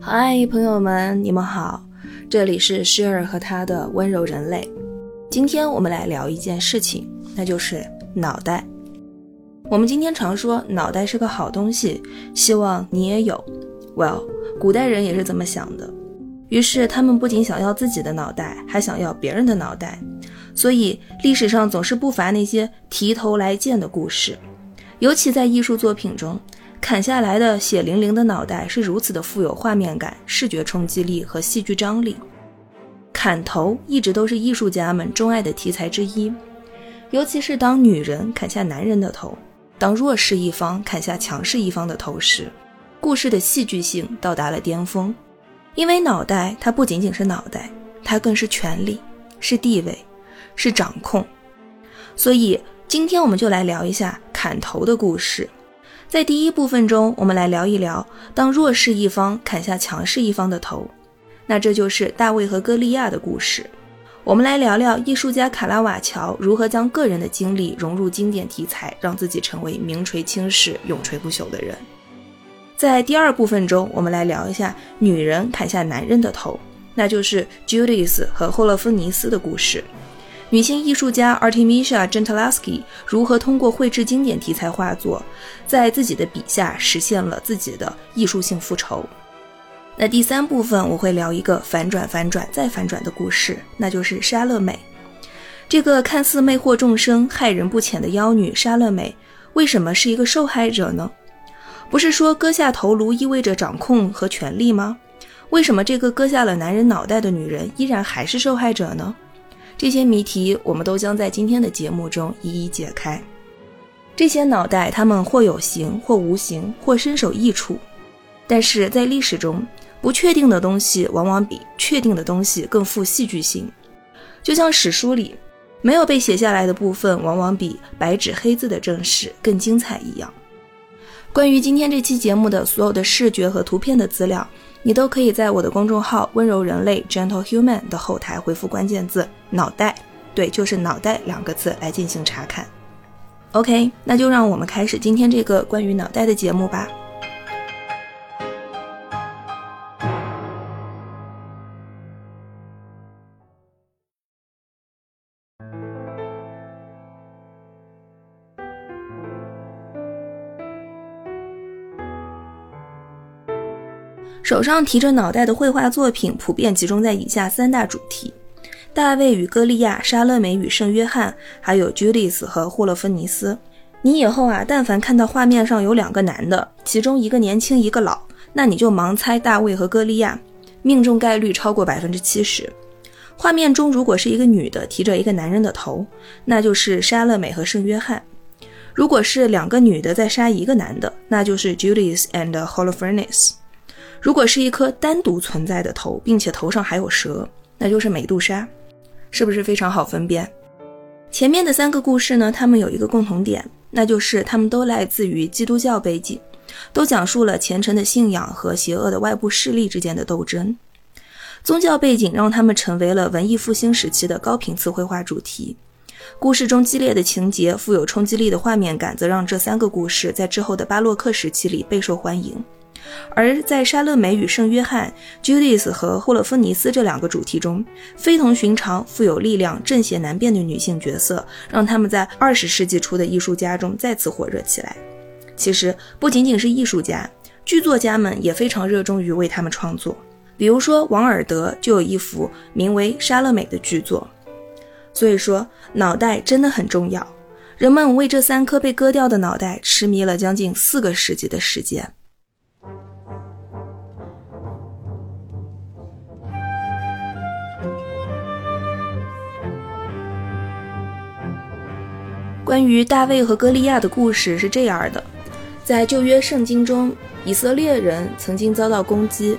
嗨，朋友们，你们好，这里是 Share 和他的温柔人类。今天我们来聊一件事情，那就是脑袋。我们今天常说脑袋是个好东西，希望你也有。Well，古代人也是这么想的，于是他们不仅想要自己的脑袋，还想要别人的脑袋。所以历史上总是不乏那些提头来见的故事，尤其在艺术作品中。砍下来的血淋淋的脑袋是如此的富有画面感、视觉冲击力和戏剧张力。砍头一直都是艺术家们钟爱的题材之一，尤其是当女人砍下男人的头，当弱势一方砍下强势一方的头时，故事的戏剧性到达了巅峰。因为脑袋它不仅仅是脑袋，它更是权力、是地位、是掌控。所以今天我们就来聊一下砍头的故事。在第一部分中，我们来聊一聊，当弱势一方砍下强势一方的头，那这就是大卫和歌利亚的故事。我们来聊聊艺术家卡拉瓦乔如何将个人的经历融入经典题材，让自己成为名垂青史、永垂不朽的人。在第二部分中，我们来聊一下女人砍下男人的头，那就是 Judith 和霍勒芬尼斯的故事。女性艺术家 Artemisia Gentileschi 如何通过绘制经典题材画作，在自己的笔下实现了自己的艺术性复仇？那第三部分我会聊一个反转、反转再反转的故事，那就是莎乐美。这个看似魅惑众生、害人不浅的妖女莎乐美，为什么是一个受害者呢？不是说割下头颅意味着掌控和权力吗？为什么这个割下了男人脑袋的女人依然还是受害者呢？这些谜题，我们都将在今天的节目中一一解开。这些脑袋，它们或有形，或无形，或身首异处。但是在历史中，不确定的东西往往比确定的东西更富戏剧性。就像史书里没有被写下来的部分，往往比白纸黑字的正史更精彩一样。关于今天这期节目的所有的视觉和图片的资料。你都可以在我的公众号“温柔人类 Gentle Human” 的后台回复关键字“脑袋”，对，就是“脑袋”两个字来进行查看。OK，那就让我们开始今天这个关于脑袋的节目吧。手上提着脑袋的绘画作品普遍集中在以下三大主题：大卫与歌利亚、莎乐美与圣约翰，还有 Judith 和霍勒芬尼斯。你以后啊，但凡看到画面上有两个男的，其中一个年轻，一个老，那你就盲猜大卫和歌利亚，命中概率超过百分之七十。画面中如果是一个女的提着一个男人的头，那就是莎乐美和圣约翰；如果是两个女的在杀一个男的，那就是 Judith and Holofernes。如果是一颗单独存在的头，并且头上还有蛇，那就是美杜莎，是不是非常好分辨？前面的三个故事呢，它们有一个共同点，那就是它们都来自于基督教背景，都讲述了虔诚的信仰和邪恶的外部势力之间的斗争。宗教背景让他们成为了文艺复兴时期的高频次绘画主题。故事中激烈的情节、富有冲击力的画面感，则让这三个故事在之后的巴洛克时期里备受欢迎。而在莎乐美与圣约翰、Judith 和霍勒芬尼斯这两个主题中，非同寻常、富有力量、正邪难辨的女性角色，让他们在二十世纪初的艺术家中再次火热起来。其实，不仅仅是艺术家，剧作家们也非常热衷于为他们创作。比如说，王尔德就有一幅名为《莎乐美》的剧作。所以说，脑袋真的很重要。人们为这三颗被割掉的脑袋痴迷了将近四个世纪的时间。关于大卫和歌利亚的故事是这样的：在旧约圣经中，以色列人曾经遭到攻击，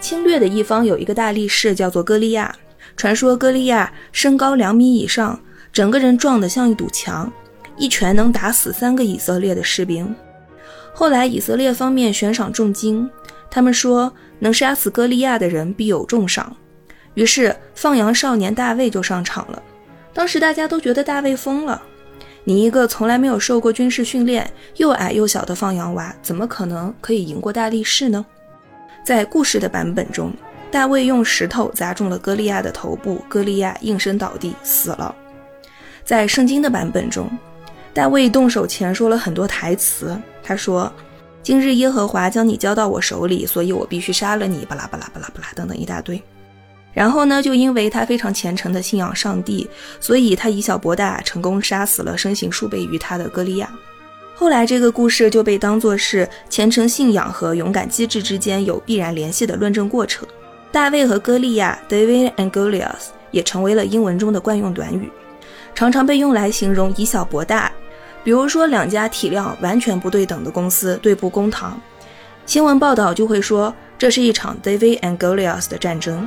侵略的一方有一个大力士叫做歌利亚。传说歌利亚身高两米以上，整个人壮得像一堵墙，一拳能打死三个以色列的士兵。后来以色列方面悬赏重金，他们说能杀死歌利亚的人必有重赏。于是放羊少年大卫就上场了。当时大家都觉得大卫疯了。你一个从来没有受过军事训练、又矮又小的放羊娃，怎么可能可以赢过大力士呢？在故事的版本中，大卫用石头砸中了歌利亚的头部，歌利亚应声倒地死了。在圣经的版本中，大卫动手前说了很多台词，他说：“今日耶和华将你交到我手里，所以我必须杀了你。”巴拉巴拉巴拉巴拉等等一大堆。然后呢，就因为他非常虔诚的信仰上帝，所以他以小博大，成功杀死了身形数倍于他的歌利亚。后来这个故事就被当作是虔诚信仰和勇敢机智之间有必然联系的论证过程。大卫和歌利亚 （David and Goliath） 也成为了英文中的惯用短语，常常被用来形容以小博大。比如说，两家体量完全不对等的公司对簿公堂，新闻报道就会说这是一场 David and Goliath 的战争。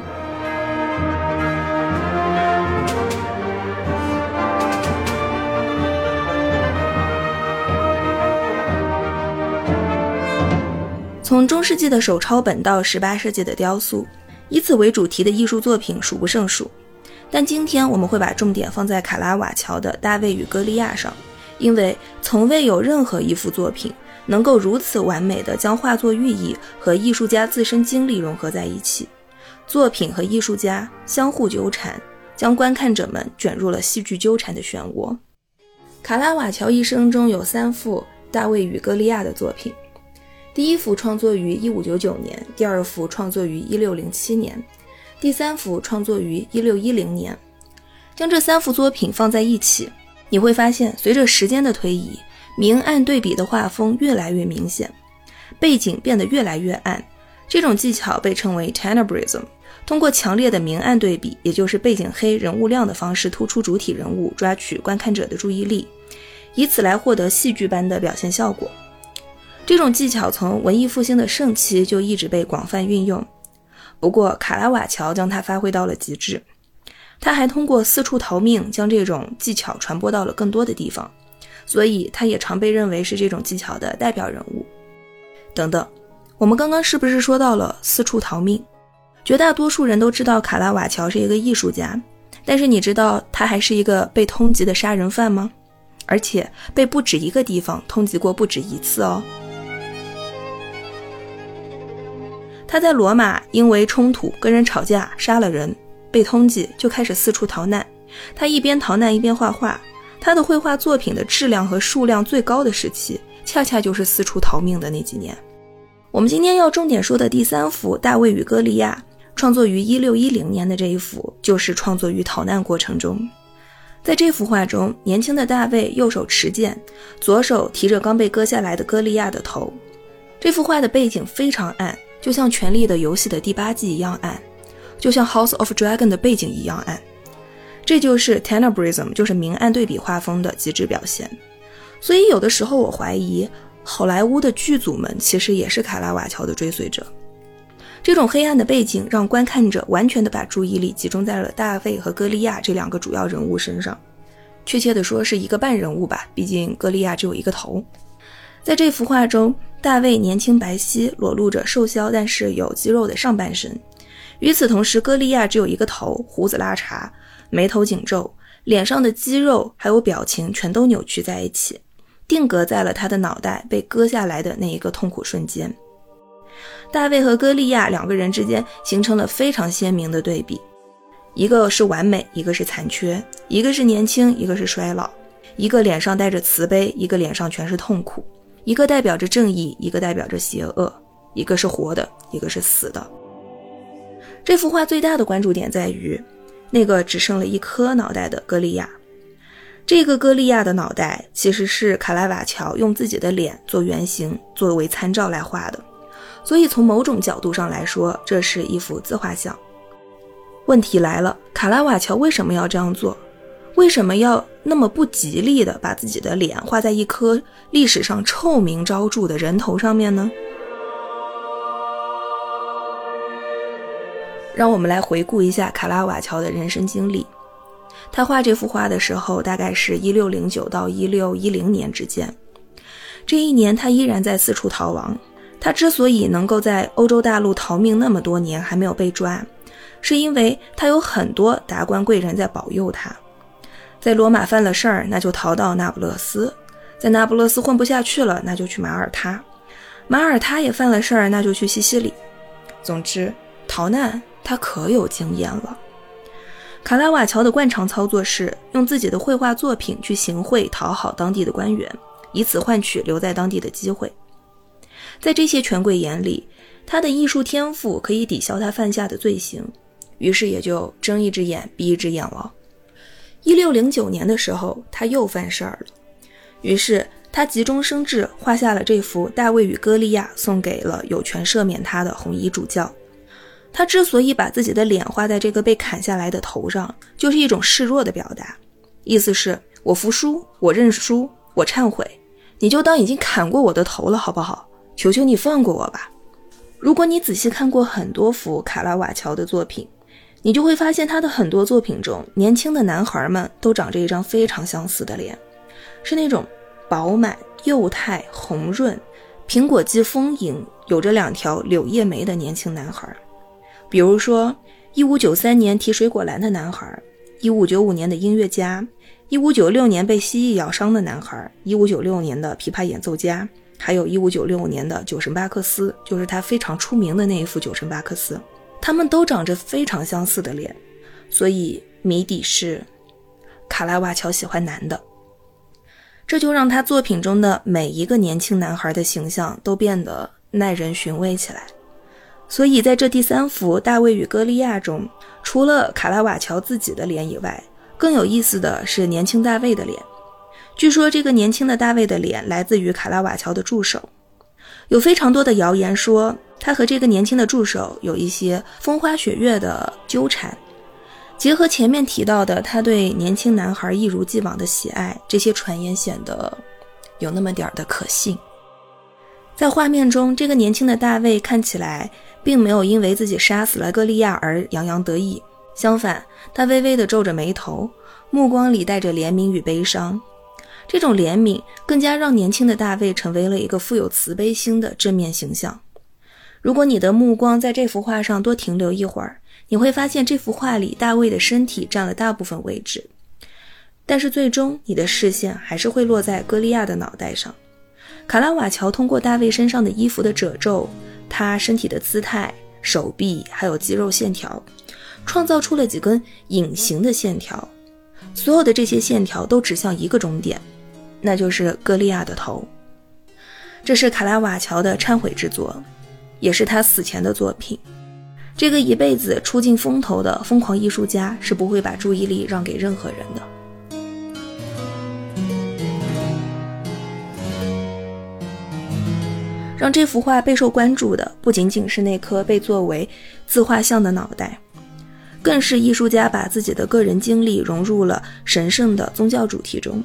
从中世纪的手抄本到十八世纪的雕塑，以此为主题的艺术作品数不胜数。但今天我们会把重点放在卡拉瓦乔的《大卫与歌利亚》上，因为从未有任何一幅作品能够如此完美的将画作寓意和艺术家自身经历融合在一起。作品和艺术家相互纠缠，将观看者们卷入了戏剧纠缠的漩涡。卡拉瓦乔一生中有三幅《大卫与歌利亚》的作品。第一幅创作于1599年，第二幅创作于1607年，第三幅创作于1610年。将这三幅作品放在一起，你会发现，随着时间的推移，明暗对比的画风越来越明显，背景变得越来越暗。这种技巧被称为 tenebrism，通过强烈的明暗对比，也就是背景黑、人物亮的方式，突出主体人物，抓取观看者的注意力，以此来获得戏剧般的表现效果。这种技巧从文艺复兴的盛期就一直被广泛运用，不过卡拉瓦乔将它发挥到了极致。他还通过四处逃命将这种技巧传播到了更多的地方，所以他也常被认为是这种技巧的代表人物。等等，我们刚刚是不是说到了四处逃命？绝大多数人都知道卡拉瓦乔是一个艺术家，但是你知道他还是一个被通缉的杀人犯吗？而且被不止一个地方通缉过不止一次哦。他在罗马因为冲突跟人吵架杀了人，被通缉，就开始四处逃难。他一边逃难一边画画。他的绘画作品的质量和数量最高的时期，恰恰就是四处逃命的那几年。我们今天要重点说的第三幅《大卫与歌利亚》，创作于一六一零年的这一幅，就是创作于逃难过程中。在这幅画中，年轻的大卫右手持剑，左手提着刚被割下来的歌利亚的头。这幅画的背景非常暗。就像《权力的游戏》的第八季一样暗，就像《House of Dragon》的背景一样暗，这就是 tenebrism，就是明暗对比画风的极致表现。所以有的时候我怀疑，好莱坞的剧组们其实也是卡拉瓦乔的追随者。这种黑暗的背景让观看者完全的把注意力集中在了大卫和歌利亚这两个主要人物身上，确切的说是一个半人物吧，毕竟歌利亚只有一个头。在这幅画中，大卫年轻白皙，裸露着瘦削但是有肌肉的上半身。与此同时，歌利亚只有一个头，胡子拉碴，眉头紧皱，脸上的肌肉还有表情全都扭曲在一起，定格在了他的脑袋被割下来的那一个痛苦瞬间。大卫和歌利亚两个人之间形成了非常鲜明的对比，一个是完美，一个是残缺；一个是年轻，一个是衰老；一个脸上带着慈悲，一个脸上全是痛苦。一个代表着正义，一个代表着邪恶，一个是活的，一个是死的。这幅画最大的关注点在于，那个只剩了一颗脑袋的歌利亚。这个歌利亚的脑袋其实是卡拉瓦乔用自己的脸做原型作为参照来画的，所以从某种角度上来说，这是一幅自画像。问题来了，卡拉瓦乔为什么要这样做？为什么要那么不吉利的把自己的脸画在一颗历史上臭名昭著的人头上面呢？让我们来回顾一下卡拉瓦乔的人生经历。他画这幅画的时候，大概是一六零九到一六一零年之间。这一年，他依然在四处逃亡。他之所以能够在欧洲大陆逃命那么多年还没有被抓，是因为他有很多达官贵人在保佑他。在罗马犯了事儿，那就逃到那不勒斯；在那不勒斯混不下去了，那就去马耳他；马耳他也犯了事儿，那就去西西里。总之，逃难他可有经验了。卡拉瓦乔的惯常操作是用自己的绘画作品去行贿，讨好当地的官员，以此换取留在当地的机会。在这些权贵眼里，他的艺术天赋可以抵消他犯下的罪行，于是也就睁一只眼闭一只眼了。一六零九年的时候，他又犯事儿了，于是他急中生智，画下了这幅《大卫与歌利亚》，送给了有权赦免他的红衣主教。他之所以把自己的脸画在这个被砍下来的头上，就是一种示弱的表达，意思是我服输，我认输，我忏悔，你就当已经砍过我的头了，好不好？求求你放过我吧。如果你仔细看过很多幅卡拉瓦乔的作品，你就会发现他的很多作品中，年轻的男孩们都长着一张非常相似的脸，是那种饱满、幼态、红润、苹果肌丰盈，有着两条柳叶眉的年轻男孩。比如说，一五九三年提水果篮的男孩，一五九五年的音乐家，一五九六年被蜥蜴咬伤的男孩，一五九六年的琵琶演奏家，还有一五九六年的酒神巴克斯，就是他非常出名的那一幅酒神巴克斯。他们都长着非常相似的脸，所以谜底是卡拉瓦乔喜欢男的，这就让他作品中的每一个年轻男孩的形象都变得耐人寻味起来。所以，在这第三幅《大卫与歌利亚》中，除了卡拉瓦乔自己的脸以外，更有意思的是年轻大卫的脸。据说，这个年轻的大卫的脸来自于卡拉瓦乔的助手。有非常多的谣言说，他和这个年轻的助手有一些风花雪月的纠缠。结合前面提到的他对年轻男孩一如既往的喜爱，这些传言显得有那么点儿的可信。在画面中，这个年轻的大卫看起来。并没有因为自己杀死了歌利亚而洋洋得意，相反，他微微地皱着眉头，目光里带着怜悯与悲伤。这种怜悯更加让年轻的大卫成为了一个富有慈悲心的正面形象。如果你的目光在这幅画上多停留一会儿，你会发现这幅画里大卫的身体占了大部分位置，但是最终你的视线还是会落在歌利亚的脑袋上。卡拉瓦乔通过大卫身上的衣服的褶皱。他身体的姿态、手臂还有肌肉线条，创造出了几根隐形的线条。所有的这些线条都指向一个终点，那就是歌利亚的头。这是卡拉瓦乔的忏悔之作，也是他死前的作品。这个一辈子出尽风头的疯狂艺术家是不会把注意力让给任何人的。让这幅画备受关注的不仅仅是那颗被作为自画像的脑袋，更是艺术家把自己的个人经历融入了神圣的宗教主题中，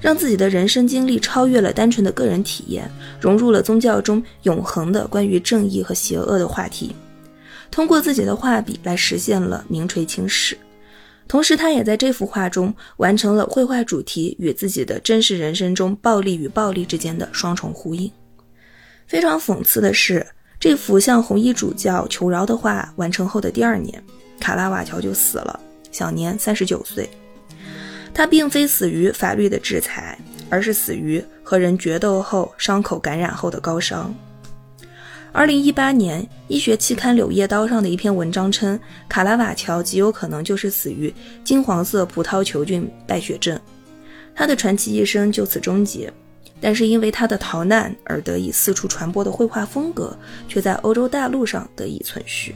让自己的人生经历超越了单纯的个人体验，融入了宗教中永恒的关于正义和邪恶的话题，通过自己的画笔来实现了名垂青史。同时，他也在这幅画中完成了绘画主题与自己的真实人生中暴力与暴力之间的双重呼应。非常讽刺的是，这幅向红衣主教求饶的画完成后的第二年，卡拉瓦乔就死了，享年三十九岁。他并非死于法律的制裁，而是死于和人决斗后伤口感染后的高烧。二零一八年，医学期刊《柳叶刀》上的一篇文章称，卡拉瓦乔极有可能就是死于金黄色葡萄球菌败血症，他的传奇一生就此终结。但是因为他的逃难而得以四处传播的绘画风格，却在欧洲大陆上得以存续。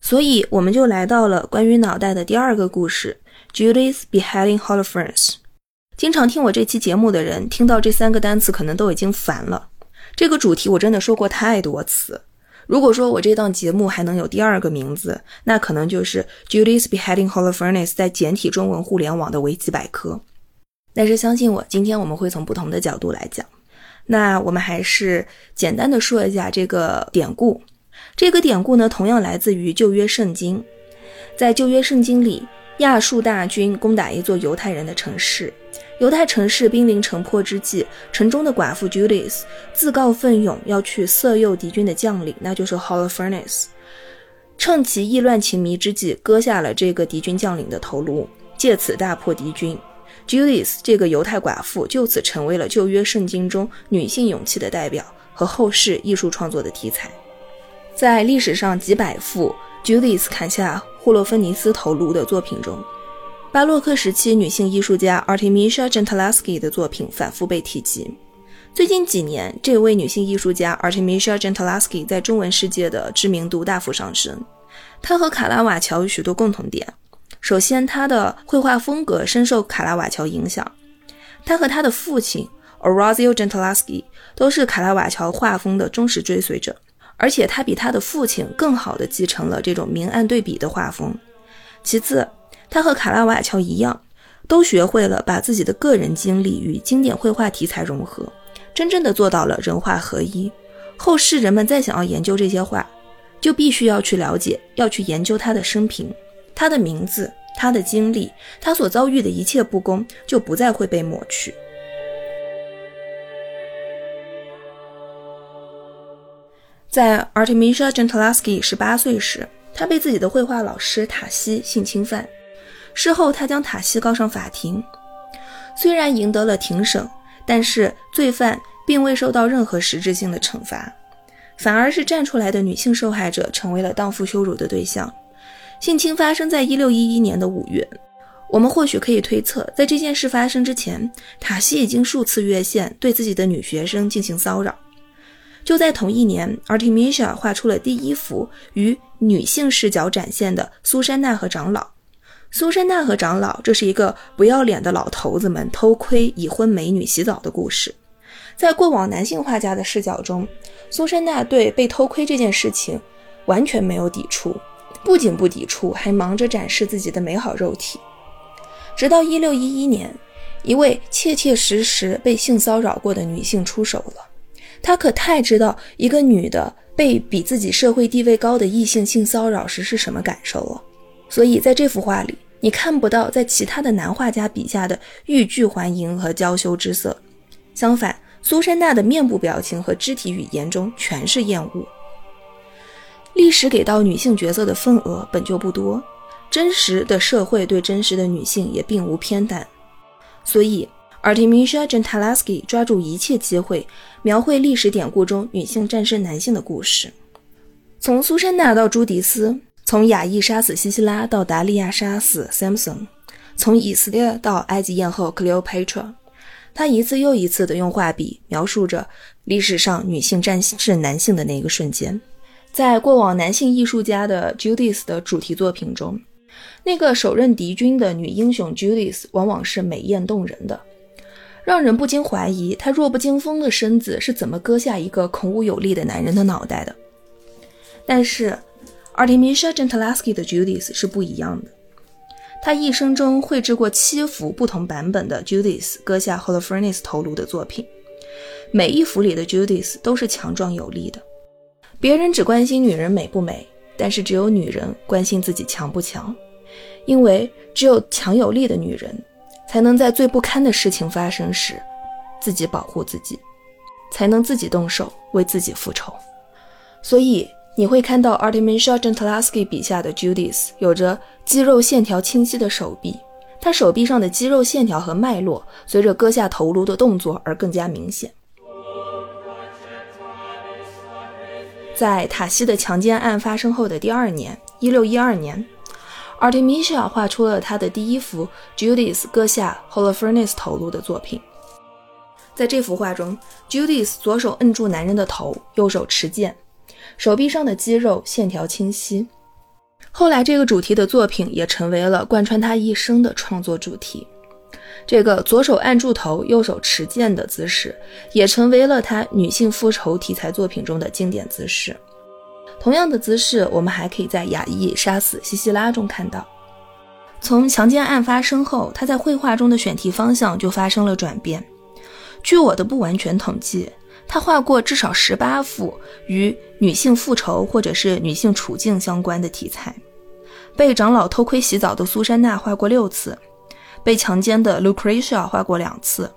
所以，我们就来到了关于脑袋的第二个故事：Judy's beheading Holofernes。经常听我这期节目的人，听到这三个单词可能都已经烦了。这个主题我真的说过太多次。如果说我这档节目还能有第二个名字，那可能就是 Judy's Beheading Holofernes 在简体中文互联网的维基百科。但是相信我，今天我们会从不同的角度来讲。那我们还是简单的说一下这个典故。这个典故呢，同样来自于旧约圣经。在旧约圣经里，亚述大军攻打一座犹太人的城市，犹太城市濒临城破之际，城中的寡妇 Judith 自告奋勇要去色诱敌军的将领，那就是 Holofernes。趁其意乱情迷之际，割下了这个敌军将领的头颅，借此大破敌军。Judith 这个犹太寡妇就此成为了旧约圣经中女性勇气的代表和后世艺术创作的题材。在历史上几百幅 Judith 砍下霍洛芬尼斯头颅的作品中，巴洛克时期女性艺术家 Artemisia Gentileschi 的作品反复被提及。最近几年，这位女性艺术家 Artemisia Gentileschi 在中文世界的知名度大幅上升。她和卡拉瓦乔有许多共同点。首先，她的绘画风格深受卡拉瓦乔影响。她和她的父亲 Orazio Gentileschi 都是卡拉瓦乔画风的忠实追随者，而且他比他的父亲更好地继承了这种明暗对比的画风。其次，他和卡拉瓦乔一样，都学会了把自己的个人经历与经典绘画题材融合。真正的做到了人画合一。后世人们再想要研究这些画，就必须要去了解，要去研究他的生平，他的名字，他的经历，他所遭遇的一切不公，就不再会被抹去。在 Artemisia Gentileschi 十八岁时，他被自己的绘画老师塔西性侵犯，事后他将塔西告上法庭，虽然赢得了庭审。但是罪犯并未受到任何实质性的惩罚，反而是站出来的女性受害者成为了荡妇羞辱的对象。性侵发生在一六一一年的五月，我们或许可以推测，在这件事发生之前，塔西已经数次越线对自己的女学生进行骚扰。就在同一年，Artemisia 画出了第一幅与女性视角展现的苏珊娜和长老。苏珊娜和长老，这是一个不要脸的老头子们偷窥已婚美女洗澡的故事。在过往男性画家的视角中，苏珊娜对被偷窥这件事情完全没有抵触，不仅不抵触，还忙着展示自己的美好肉体。直到1611年，一位切切实实被性骚扰过的女性出手了。她可太知道一个女的被比自己社会地位高的异性性骚扰时是什么感受了。所以在这幅画里。你看不到在其他的男画家笔下的欲拒还迎和娇羞之色，相反，苏珊娜的面部表情和肢体语言中全是厌恶。历史给到女性角色的份额本就不多，真实的社会对真实的女性也并无偏袒，所以 Artemisia Gentileski 抓住一切机会，描绘历史典故中女性战胜男性的故事，从苏珊娜到朱迪斯。从亚裔杀死西西拉到达利亚杀死 Samson，从以色列到埃及艳后 Cleopatra，他一次又一次地用画笔描述着历史上女性战胜男性的那个瞬间。在过往男性艺术家的 Judith 的主题作品中，那个手刃敌军的女英雄 Judith 往往是美艳动人的，让人不禁怀疑他弱不禁风的身子是怎么割下一个孔武有力的男人的脑袋的。但是。Artemisia Gentileschi 的 Judith 是不一样的。他一生中绘制过七幅不同版本的 Judith 割下 Holofernes 头颅的作品，每一幅里的 Judith 都是强壮有力的。别人只关心女人美不美，但是只有女人关心自己强不强，因为只有强有力的女人，才能在最不堪的事情发生时，自己保护自己，才能自己动手为自己复仇。所以。你会看到 Artemisia Gentileschi 笔下的 Judith 有着肌肉线条清晰的手臂，她手臂上的肌肉线条和脉络随着割下头颅的动作而更加明显。在塔西的强奸案发生后的第二年，1612年，Artemisia 画出了她的第一幅 Judith 割下 Holofernes 头颅的作品。在这幅画中，Judith 左手摁住男人的头，右手持剑。手臂上的肌肉线条清晰。后来，这个主题的作品也成为了贯穿他一生的创作主题。这个左手按住头、右手持剑的姿势，也成为了他女性复仇题材作品中的经典姿势。同样的姿势，我们还可以在雅意杀死西西拉中看到。从强奸案发生后，他在绘画中的选题方向就发生了转变。据我的不完全统计。他画过至少十八幅与女性复仇或者是女性处境相关的题材。被长老偷窥洗澡的苏珊娜画过六次，被强奸的 Lucretia 画过两次，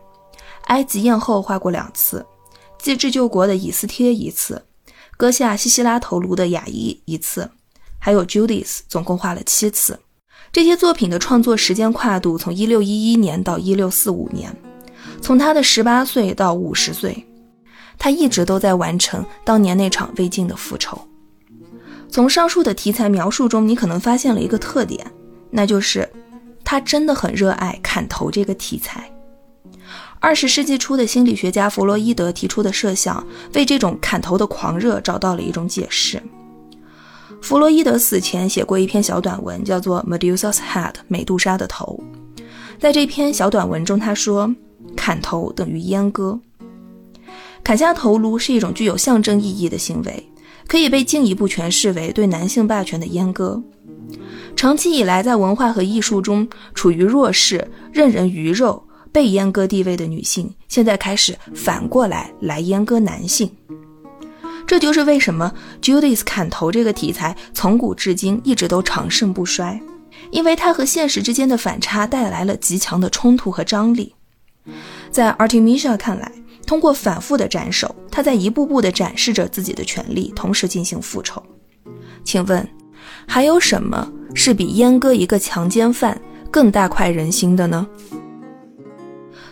埃及艳后画过两次，继智救国的以斯帖一次，割下西西拉头颅的雅伊一次，还有 Judith，总共画了七次。这些作品的创作时间跨度从1611年到1645年，从他的18岁到50岁，他一直都在完成当年那场未尽的复仇。从上述的题材描述中，你可能发现了一个特点，那就是他真的很热爱砍头这个题材。二十世纪初的心理学家弗洛伊德提出的设想，为这种砍头的狂热找到了一种解释。弗洛伊德死前写过一篇小短文，叫做《Medusa's Head》美杜莎的头。在这篇小短文中，他说：“砍头等于阉割，砍下头颅是一种具有象征意义的行为。”可以被进一步诠释为对男性霸权的阉割。长期以来，在文化和艺术中处于弱势、任人鱼肉、被阉割地位的女性，现在开始反过来来阉割男性。这就是为什么 Judith 砍头这个题材从古至今一直都长盛不衰，因为它和现实之间的反差带来了极强的冲突和张力。在 Artemisia 看来，通过反复的斩首，他在一步步地展示着自己的权利，同时进行复仇。请问，还有什么是比阉割一个强奸犯更大快人心的呢？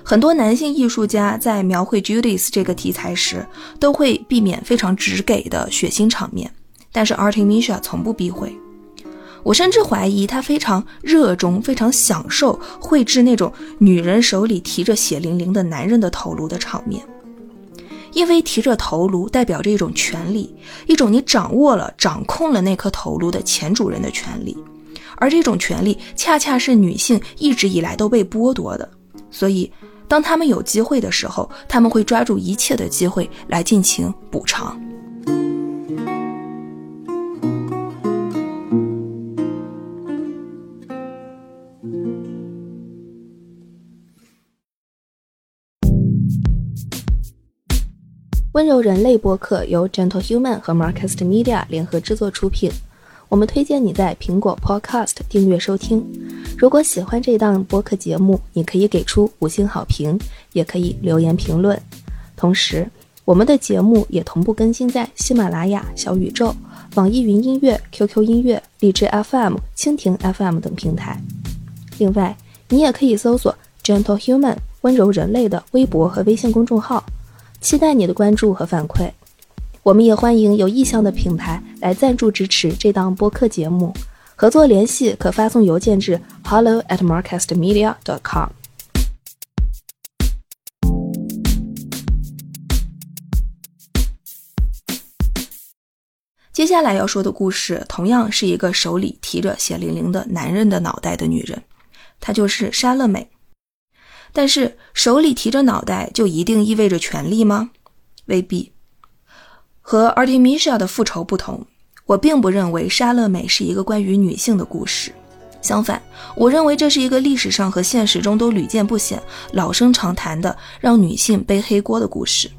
很多男性艺术家在描绘 Judith 这个题材时，都会避免非常直给的血腥场面，但是 Artemisia 从不避讳。我甚至怀疑他非常热衷、非常享受绘制那种女人手里提着血淋淋的男人的头颅的场面，因为提着头颅代表着一种权利，一种你掌握了、掌控了那颗头颅的前主人的权利，而这种权利恰恰是女性一直以来都被剥夺的。所以，当他们有机会的时候，他们会抓住一切的机会来进行补偿。温柔人类播客由 Gentle Human 和 Marcast Media 联合制作出品。我们推荐你在苹果 Podcast 订阅收听。如果喜欢这档播客节目，你可以给出五星好评，也可以留言评论。同时，我们的节目也同步更新在喜马拉雅、小宇宙、网易云音乐、QQ 音乐、荔枝 FM、蜻蜓 FM 等平台。另外，你也可以搜索 Gentle Human 温柔人类的微博和微信公众号。期待你的关注和反馈，我们也欢迎有意向的品牌来赞助支持这档播客节目。合作联系可发送邮件至 hello at marcastmedia dot com。接下来要说的故事，同样是一个手里提着血淋淋的男人的脑袋的女人，她就是莎乐美。但是手里提着脑袋就一定意味着权力吗？未必。和 Artemisia 的复仇不同，我并不认为莎乐美是一个关于女性的故事。相反，我认为这是一个历史上和现实中都屡见不鲜、老生常谈的让女性背黑锅的故事。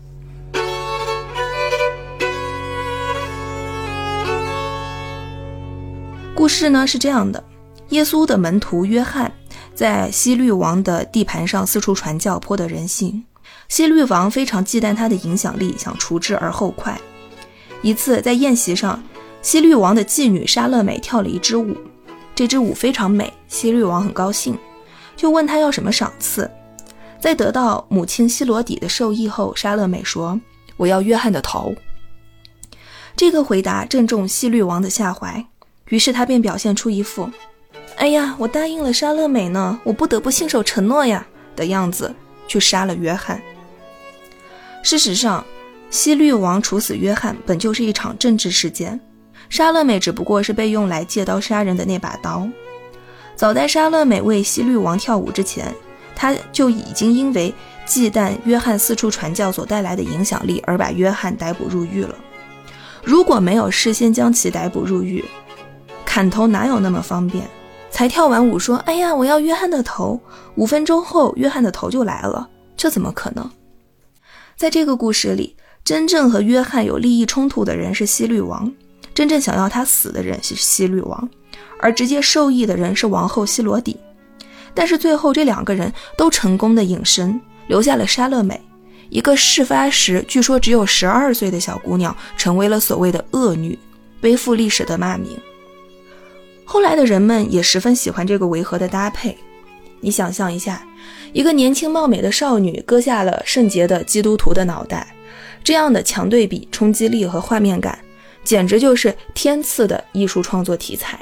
故事呢是这样的：耶稣的门徒约翰。在西律王的地盘上四处传教，颇得人心。西律王非常忌惮他的影响力，想除之而后快。一次在宴席上，西律王的妓女莎乐美跳了一支舞，这支舞非常美，西律王很高兴，就问他要什么赏赐。在得到母亲希罗底的授意后，莎乐美说：“我要约翰的头。”这个回答正中西律王的下怀，于是他便表现出一副。哎呀，我答应了莎乐美呢，我不得不信守承诺呀的样子，去杀了约翰。事实上，西律王处死约翰本就是一场政治事件，莎乐美只不过是被用来借刀杀人的那把刀。早在莎乐美为西律王跳舞之前，他就已经因为忌惮约翰四处传教所带来的影响力而把约翰逮捕入狱了。如果没有事先将其逮捕入狱，砍头哪有那么方便？才跳完舞，说：“哎呀，我要约翰的头。”五分钟后，约翰的头就来了。这怎么可能？在这个故事里，真正和约翰有利益冲突的人是西律王，真正想要他死的人是西律王，而直接受益的人是王后希罗底。但是最后这两个人都成功的隐身，留下了莎乐美，一个事发时据说只有十二岁的小姑娘，成为了所谓的恶女，背负历史的骂名。后来的人们也十分喜欢这个违和的搭配。你想象一下，一个年轻貌美的少女割下了圣洁的基督徒的脑袋，这样的强对比、冲击力和画面感，简直就是天赐的艺术创作题材。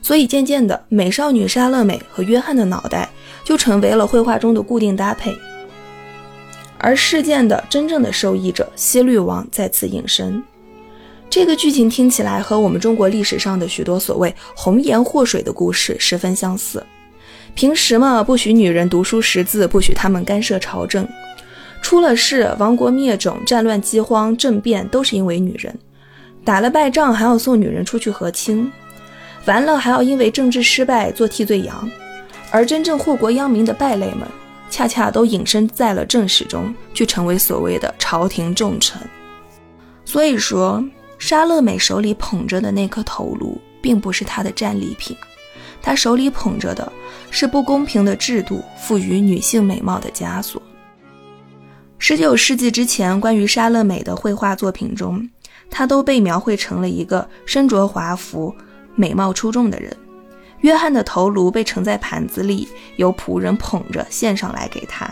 所以渐渐的，美少女莎乐美和约翰的脑袋就成为了绘画中的固定搭配。而事件的真正的受益者西律王再次隐身，这个剧情听起来和我们中国历史上的许多所谓红颜祸水的故事十分相似。平时嘛，不许女人读书识字，不许她们干涉朝政，出了事，亡国灭种、战乱饥荒、政变，都是因为女人。打了败仗还要送女人出去和亲。完了还要因为政治失败做替罪羊，而真正祸国殃民的败类们，恰恰都隐身在了正史中，去成为所谓的朝廷重臣。所以说，莎乐美手里捧着的那颗头颅，并不是她的战利品，她手里捧着的是不公平的制度赋予女性美貌的枷锁。十九世纪之前，关于莎乐美的绘画作品中，她都被描绘成了一个身着华服。美貌出众的人，约翰的头颅被盛在盘子里，由仆人捧着献上来给他。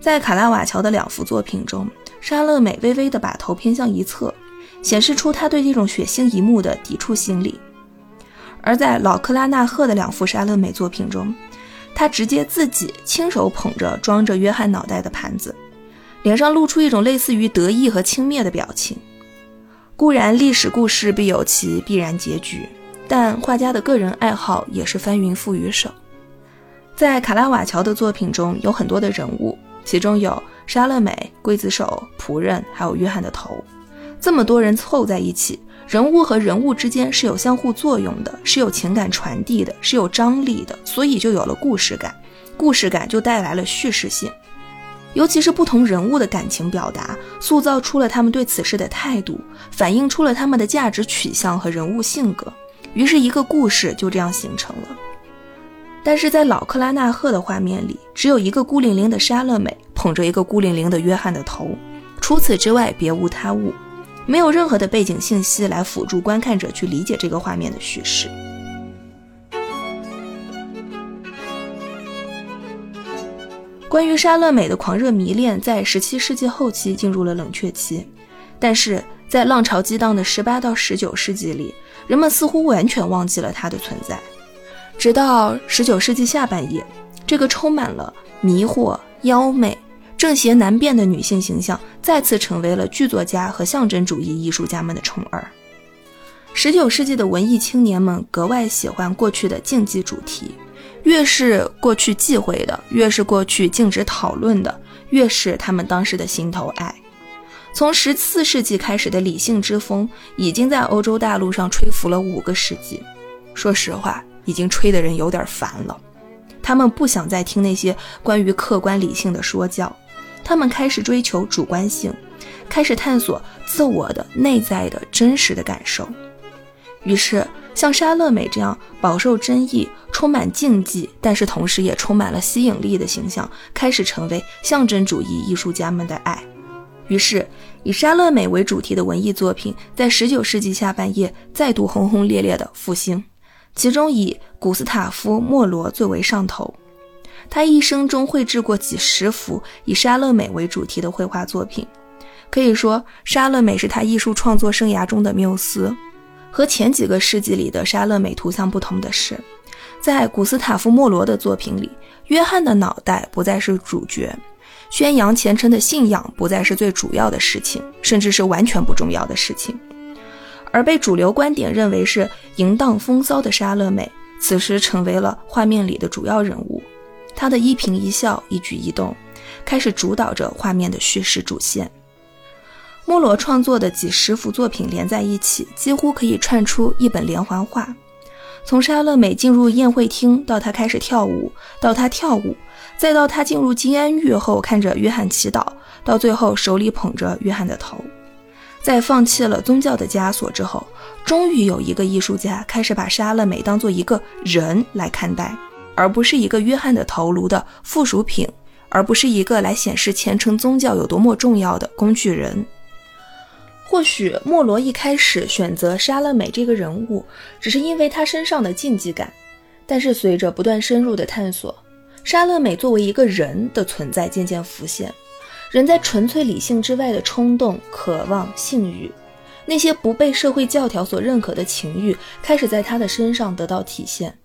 在卡拉瓦乔的两幅作品中，莎乐美微微地把头偏向一侧，显示出她对这种血腥一幕的抵触心理；而在老克拉纳赫的两幅莎乐美作品中，她直接自己亲手捧着装着约翰脑袋的盘子，脸上露出一种类似于得意和轻蔑的表情。固然历史故事必有其必然结局，但画家的个人爱好也是翻云覆雨手。在卡拉瓦乔的作品中有很多的人物，其中有莎乐美、刽子手、仆人，还有约翰的头。这么多人凑在一起，人物和人物之间是有相互作用的，是有情感传递的，是有张力的，所以就有了故事感。故事感就带来了叙事性。尤其是不同人物的感情表达，塑造出了他们对此事的态度，反映出了他们的价值取向和人物性格，于是一个故事就这样形成了。但是在老克拉纳赫的画面里，只有一个孤零零的莎乐美捧着一个孤零零的约翰的头，除此之外别无他物，没有任何的背景信息来辅助观看者去理解这个画面的叙事。关于莎乐美的狂热迷恋，在十七世纪后期进入了冷却期，但是在浪潮激荡的十八到十九世纪里，人们似乎完全忘记了她的存在。直到十九世纪下半叶，这个充满了迷惑、妖媚、正邪难辨的女性形象，再次成为了剧作家和象征主义艺术家们的宠儿。十九世纪的文艺青年们格外喜欢过去的竞技主题。越是过去忌讳的，越是过去禁止讨论的，越是他们当时的心头爱。从十四世纪开始的理性之风，已经在欧洲大陆上吹拂了五个世纪。说实话，已经吹得人有点烦了。他们不想再听那些关于客观理性的说教，他们开始追求主观性，开始探索自我的内在的真实的感受。于是。像莎乐美这样饱受争议、充满禁忌，但是同时也充满了吸引力的形象，开始成为象征主义艺术家们的爱。于是，以莎乐美为主题的文艺作品在19世纪下半叶再度轰轰烈烈的复兴，其中以古斯塔夫·莫罗最为上头。他一生中绘制过几十幅以莎乐美为主题的绘画作品，可以说，莎乐美是他艺术创作生涯中的缪斯。和前几个世纪里的莎乐美图像不同的是，在古斯塔夫·莫罗的作品里，约翰的脑袋不再是主角，宣扬虔诚的信仰不再是最主要的事情，甚至是完全不重要的事情。而被主流观点认为是淫荡风骚的莎乐美，此时成为了画面里的主要人物。她的一颦一笑、一举一动，开始主导着画面的叙事主线。莫罗创作的几十幅作品连在一起，几乎可以串出一本连环画。从莎乐美进入宴会厅，到她开始跳舞，到她跳舞，再到她进入金安狱后看着约翰祈祷，到最后手里捧着约翰的头，在放弃了宗教的枷锁之后，终于有一个艺术家开始把莎乐美当做一个人来看待，而不是一个约翰的头颅的附属品，而不是一个来显示虔诚宗教有多么重要的工具人。或许莫罗一开始选择莎乐美这个人物，只是因为她身上的禁忌感，但是随着不断深入的探索，莎乐美作为一个人的存在渐渐浮现。人在纯粹理性之外的冲动、渴望、性欲，那些不被社会教条所认可的情欲，开始在他的身上得到体现。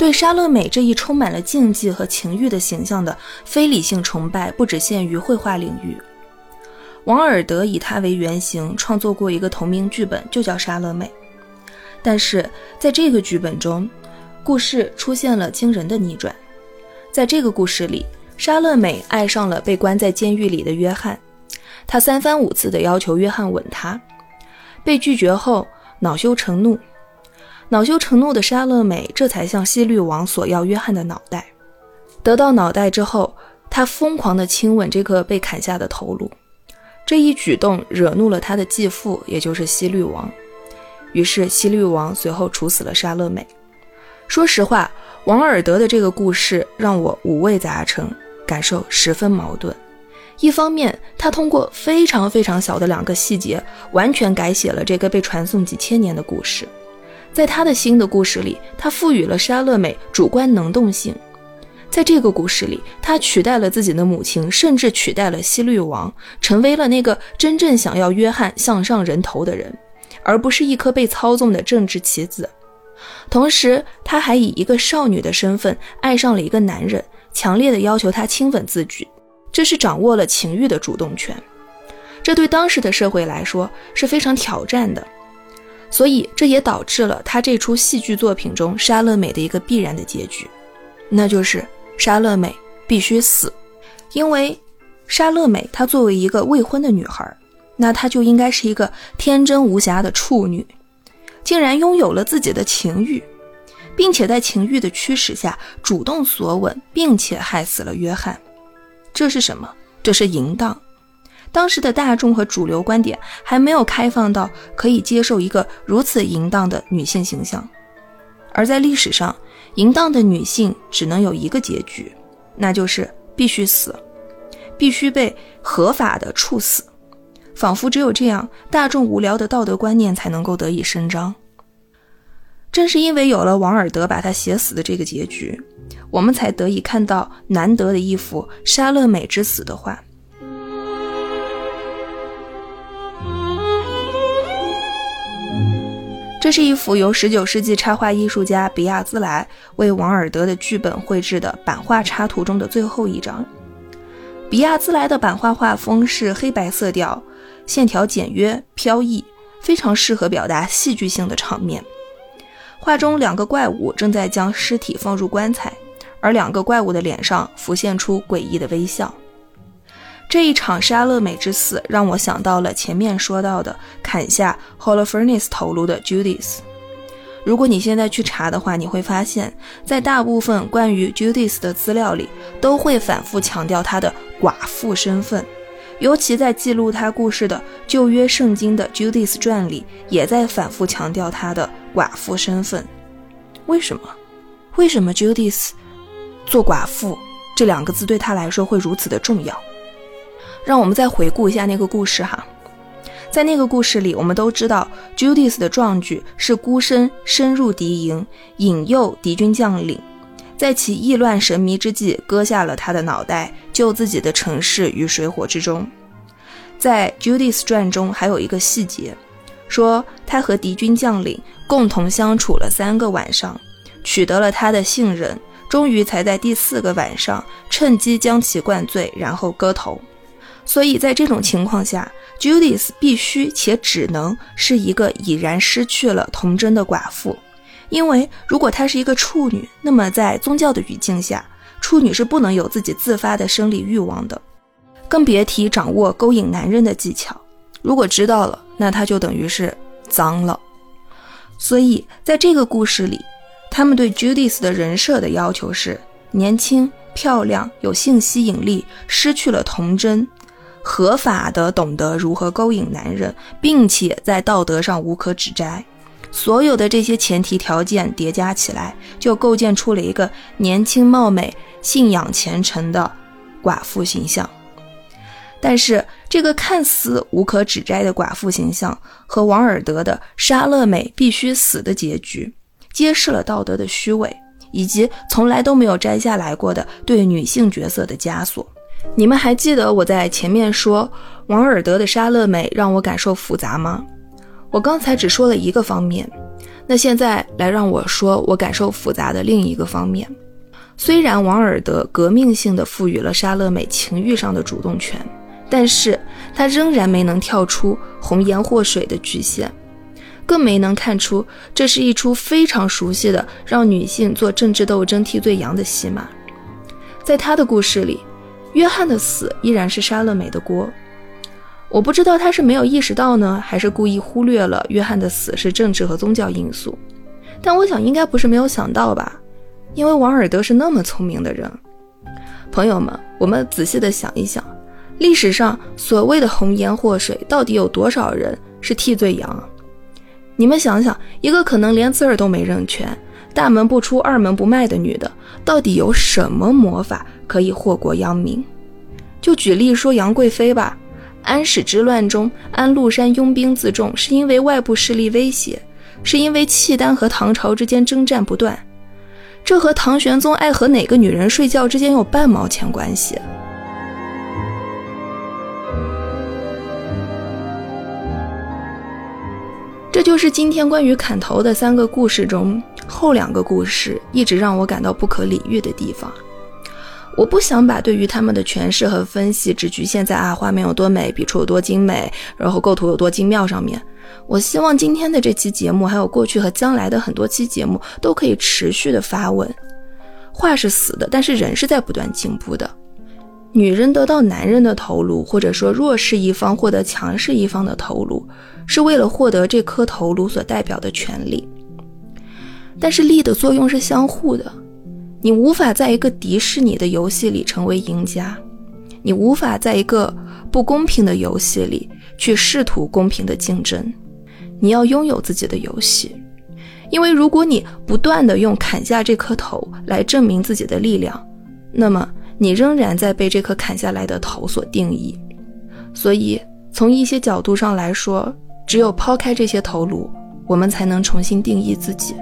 对莎乐美这一充满了禁忌和情欲的形象的非理性崇拜，不只限于绘画领域。王尔德以她为原型创作过一个同名剧本，就叫《莎乐美》，但是在这个剧本中。故事出现了惊人的逆转，在这个故事里，莎乐美爱上了被关在监狱里的约翰，她三番五次地要求约翰吻她，被拒绝后恼羞成怒，恼羞成怒的莎乐美这才向西律王索要约翰的脑袋，得到脑袋之后，她疯狂地亲吻这个被砍下的头颅，这一举动惹怒了他的继父，也就是西律王，于是西律王随后处死了莎乐美。说实话，王尔德的这个故事让我五味杂陈，感受十分矛盾。一方面，他通过非常非常小的两个细节，完全改写了这个被传颂几千年的故事。在他的新的故事里，他赋予了莎乐美主观能动性。在这个故事里，他取代了自己的母亲，甚至取代了西律王，成为了那个真正想要约翰向上人头的人，而不是一颗被操纵的政治棋子。同时，他还以一个少女的身份爱上了一个男人，强烈的要求他亲吻自己，这是掌握了情欲的主动权。这对当时的社会来说是非常挑战的，所以这也导致了他这出戏剧作品中莎乐美的一个必然的结局，那就是莎乐美必须死。因为莎乐美她作为一个未婚的女孩，那她就应该是一个天真无瑕的处女。竟然拥有了自己的情欲，并且在情欲的驱使下主动索吻，并且害死了约翰。这是什么？这是淫荡。当时的大众和主流观点还没有开放到可以接受一个如此淫荡的女性形象。而在历史上，淫荡的女性只能有一个结局，那就是必须死，必须被合法的处死。仿佛只有这样，大众无聊的道德观念才能够得以伸张。正是因为有了王尔德把他写死的这个结局，我们才得以看到难得的一幅莎乐美之死的画。这是一幅由19世纪插画艺术家比亚兹莱为王尔德的剧本绘制的版画插图中的最后一张。比亚兹莱的版画画风是黑白色调。线条简约飘逸，非常适合表达戏剧性的场面。画中两个怪物正在将尸体放入棺材，而两个怪物的脸上浮现出诡异的微笑。这一场莎乐美之死让我想到了前面说到的砍下 Holofernes 头颅的 Judith。如果你现在去查的话，你会发现在大部分关于 Judith 的资料里，都会反复强调她的寡妇身份。尤其在记录他故事的旧约圣经的 Judith 传里，也在反复强调他的寡妇身份。为什么？为什么 Judith 做寡妇这两个字对他来说会如此的重要？让我们再回顾一下那个故事哈。在那个故事里，我们都知道 Judith 的壮举是孤身深入敌营，引诱敌军将领。在其意乱神迷之际，割下了他的脑袋，救自己的城市于水火之中。在《Judith 传》中，还有一个细节，说他和敌军将领共同相处了三个晚上，取得了他的信任，终于才在第四个晚上趁机将其灌醉，然后割头。所以在这种情况下，Judith 必须且只能是一个已然失去了童真的寡妇。因为如果她是一个处女，那么在宗教的语境下，处女是不能有自己自发的生理欲望的，更别提掌握勾引男人的技巧。如果知道了，那她就等于是脏了。所以在这个故事里，他们对 Judith 的人设的要求是年轻、漂亮、有性吸引力，失去了童真，合法的懂得如何勾引男人，并且在道德上无可指摘。所有的这些前提条件叠加起来，就构建出了一个年轻貌美、信仰虔诚的寡妇形象。但是，这个看似无可指摘的寡妇形象和王尔德的莎乐美必须死的结局，揭示了道德的虚伪，以及从来都没有摘下来过的对女性角色的枷锁。你们还记得我在前面说王尔德的莎乐美让我感受复杂吗？我刚才只说了一个方面，那现在来让我说我感受复杂的另一个方面。虽然王尔德革命性的赋予了莎乐美情欲上的主动权，但是他仍然没能跳出红颜祸水的局限，更没能看出这是一出非常熟悉的让女性做政治斗争替罪羊的戏码。在他的故事里，约翰的死依然是莎乐美的锅。我不知道他是没有意识到呢，还是故意忽略了约翰的死是政治和宗教因素。但我想应该不是没有想到吧，因为王尔德是那么聪明的人。朋友们，我们仔细的想一想，历史上所谓的红颜祸水，到底有多少人是替罪羊？你们想想，一个可能连字儿都没认全、大门不出二门不迈的女的，到底有什么魔法可以祸国殃民？就举例说杨贵妃吧。安史之乱中，安禄山拥兵自重，是因为外部势力威胁，是因为契丹和唐朝之间征战不断。这和唐玄宗爱和哪个女人睡觉之间有半毛钱关系？这就是今天关于砍头的三个故事中后两个故事一直让我感到不可理喻的地方。我不想把对于他们的诠释和分析只局限在啊画面有多美，笔触有多精美，然后构图有多精妙上面。我希望今天的这期节目，还有过去和将来的很多期节目，都可以持续的发问：话是死的，但是人是在不断进步的。女人得到男人的头颅，或者说弱势一方获得强势一方的头颅，是为了获得这颗头颅所代表的权利。但是力的作用是相互的。你无法在一个敌视你的游戏里成为赢家，你无法在一个不公平的游戏里去试图公平的竞争。你要拥有自己的游戏，因为如果你不断的用砍下这颗头来证明自己的力量，那么你仍然在被这颗砍下来的头所定义。所以，从一些角度上来说，只有抛开这些头颅，我们才能重新定义自己。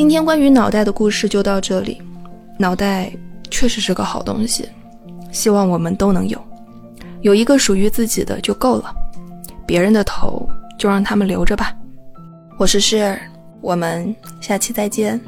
今天关于脑袋的故事就到这里。脑袋确实是个好东西，希望我们都能有，有一个属于自己的就够了。别人的头就让他们留着吧。我是诗儿，我们下期再见。